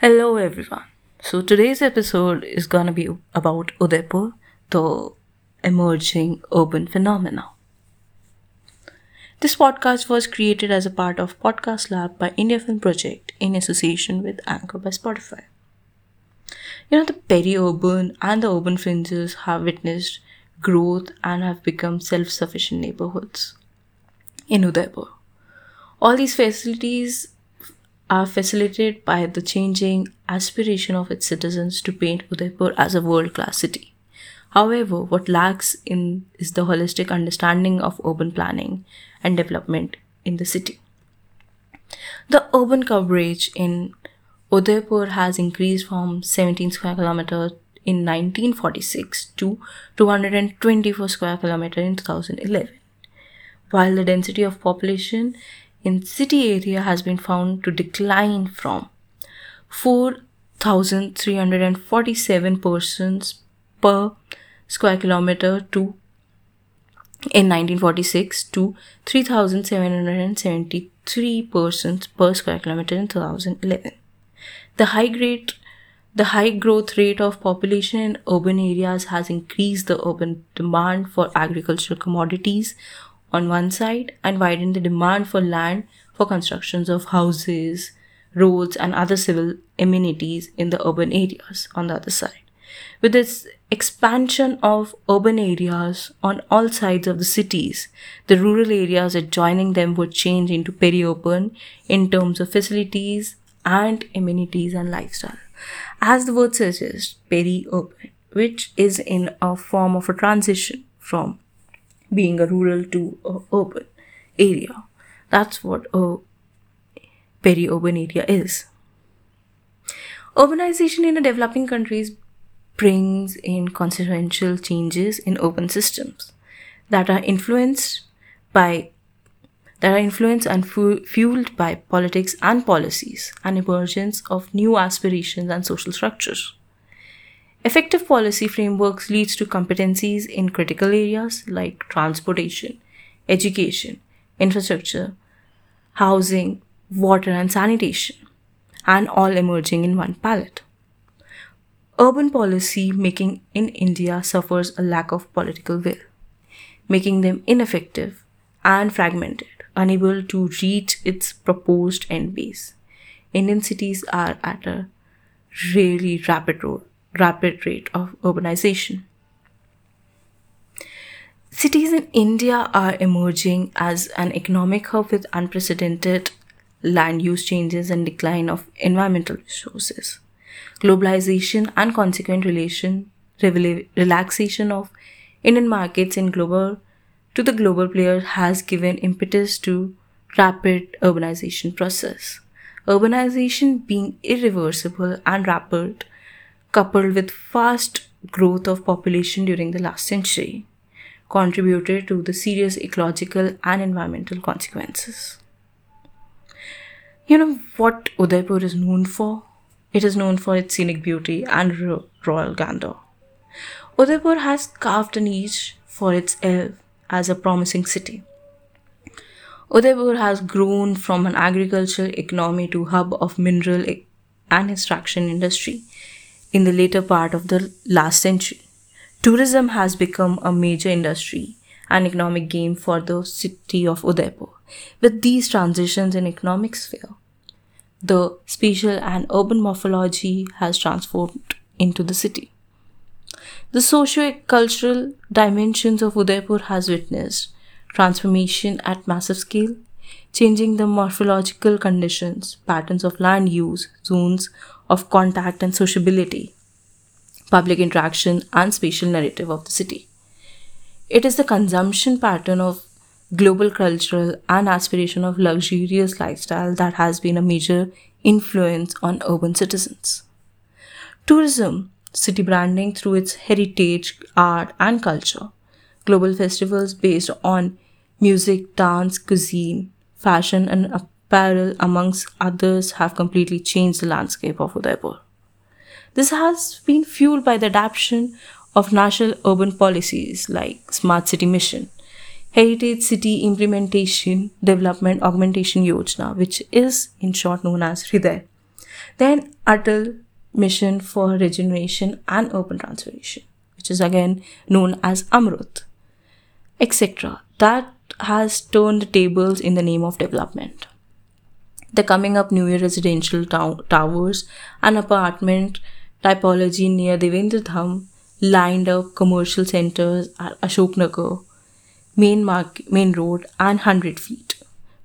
Hello, everyone. So, today's episode is gonna be about Udaipur, the emerging urban phenomena. This podcast was created as a part of Podcast Lab by India Film Project in association with Anchor by Spotify. You know, the peri-urban and the urban fringes have witnessed growth and have become self-sufficient neighborhoods in Udaipur. All these facilities are facilitated by the changing aspiration of its citizens to paint Udaipur as a world class city. However, what lacks in is the holistic understanding of urban planning and development in the city. The urban coverage in Udaipur has increased from 17 square kilometers in 1946 to 224 square kilometers in 2011 while the density of population in city area has been found to decline from 4,347 persons per square kilometer to in 1946 to 3,773 persons per square kilometer in 2011. The high grade the high growth rate of population in urban areas has increased the urban demand for agricultural commodities on one side and widen the demand for land for constructions of houses, roads, and other civil amenities in the urban areas on the other side. With this expansion of urban areas on all sides of the cities, the rural areas adjoining them would change into peri-urban in terms of facilities and amenities and lifestyle. As the word suggests, peri-urban, which is in a form of a transition from being a rural to a urban area. That's what a peri-urban area is. Urbanization in the developing countries brings in consequential changes in urban systems that are influenced by that are influenced and fu- fueled by politics and policies and emergence of new aspirations and social structures. Effective policy frameworks leads to competencies in critical areas like transportation, education, infrastructure, housing, water and sanitation, and all emerging in one palette. Urban policy making in India suffers a lack of political will, making them ineffective and fragmented, unable to reach its proposed end base. Indian cities are at a really rapid road rapid rate of urbanization. Cities in India are emerging as an economic hub with unprecedented land use changes and decline of environmental resources. Globalization and consequent relation, relaxation of Indian markets in global to the global players has given impetus to rapid urbanization process. Urbanization being irreversible and rapid coupled with fast growth of population during the last century, contributed to the serious ecological and environmental consequences. You know what Udaipur is known for? It is known for its scenic beauty and royal grandeur. Udaipur has carved a niche for itself as a promising city. Udaipur has grown from an agricultural economy to hub of mineral and extraction industry in the later part of the last century. Tourism has become a major industry and economic gain for the city of Udaipur. With these transitions in economic sphere, the spatial and urban morphology has transformed into the city. The socio-cultural dimensions of Udaipur has witnessed transformation at massive scale, changing the morphological conditions, patterns of land use, zones of contact and sociability, public interaction, and spatial narrative of the city. It is the consumption pattern of global cultural and aspiration of luxurious lifestyle that has been a major influence on urban citizens. Tourism, city branding through its heritage, art, and culture, global festivals based on music, dance, cuisine, fashion, and apparel, amongst others, have completely changed the landscape of Udaipur. This has been fueled by the adoption of national urban policies like Smart City Mission, Heritage City Implementation Development Augmentation Yojana, which is in short known as HRIDAY, Then Atal Mission for Regeneration and Urban Transformation, which is again known as Amrut, etc. That has turned the tables in the name of development. The coming up new residential towers and apartment typology near Devendra Dham lined up commercial centers at Ashoknagar, main, main road, and 100 feet.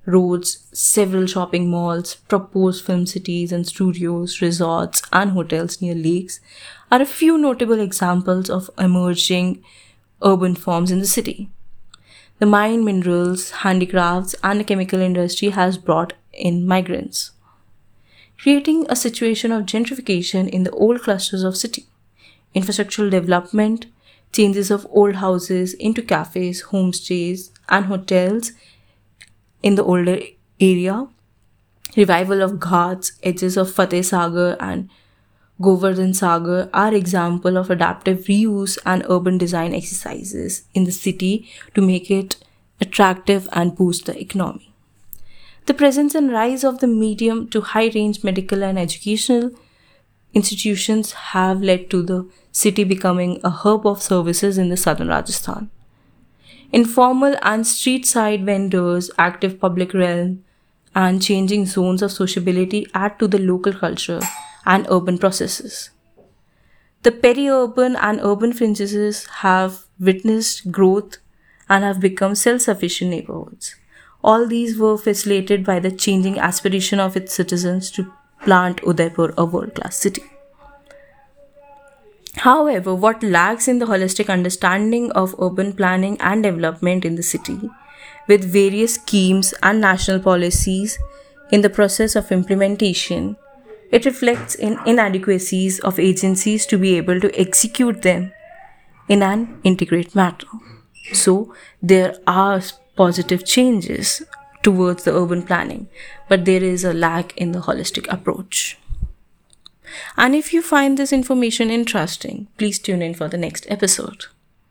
Roads, several shopping malls, proposed film cities and studios, resorts, and hotels near lakes are a few notable examples of emerging urban forms in the city. The mine minerals, handicrafts, and the chemical industry has brought in migrants, creating a situation of gentrification in the old clusters of city. Infrastructural development, changes of old houses into cafes, homestays, and hotels in the older area, revival of ghats, edges of Fateh Sagar and Govardhan Sagar are example of adaptive reuse and urban design exercises in the city to make it attractive and boost the economy. The presence and rise of the medium to high range medical and educational institutions have led to the city becoming a hub of services in the southern Rajasthan. Informal and street side vendors, active public realm, and changing zones of sociability add to the local culture and urban processes. The peri-urban and urban fringes have witnessed growth and have become self-sufficient neighborhoods. All these were facilitated by the changing aspiration of its citizens to plant Udaipur a world-class city. However, what lacks in the holistic understanding of urban planning and development in the city, with various schemes and national policies in the process of implementation, it reflects in inadequacies of agencies to be able to execute them in an integrated manner. So, there are positive changes towards the urban planning, but there is a lack in the holistic approach. And if you find this information interesting, please tune in for the next episode.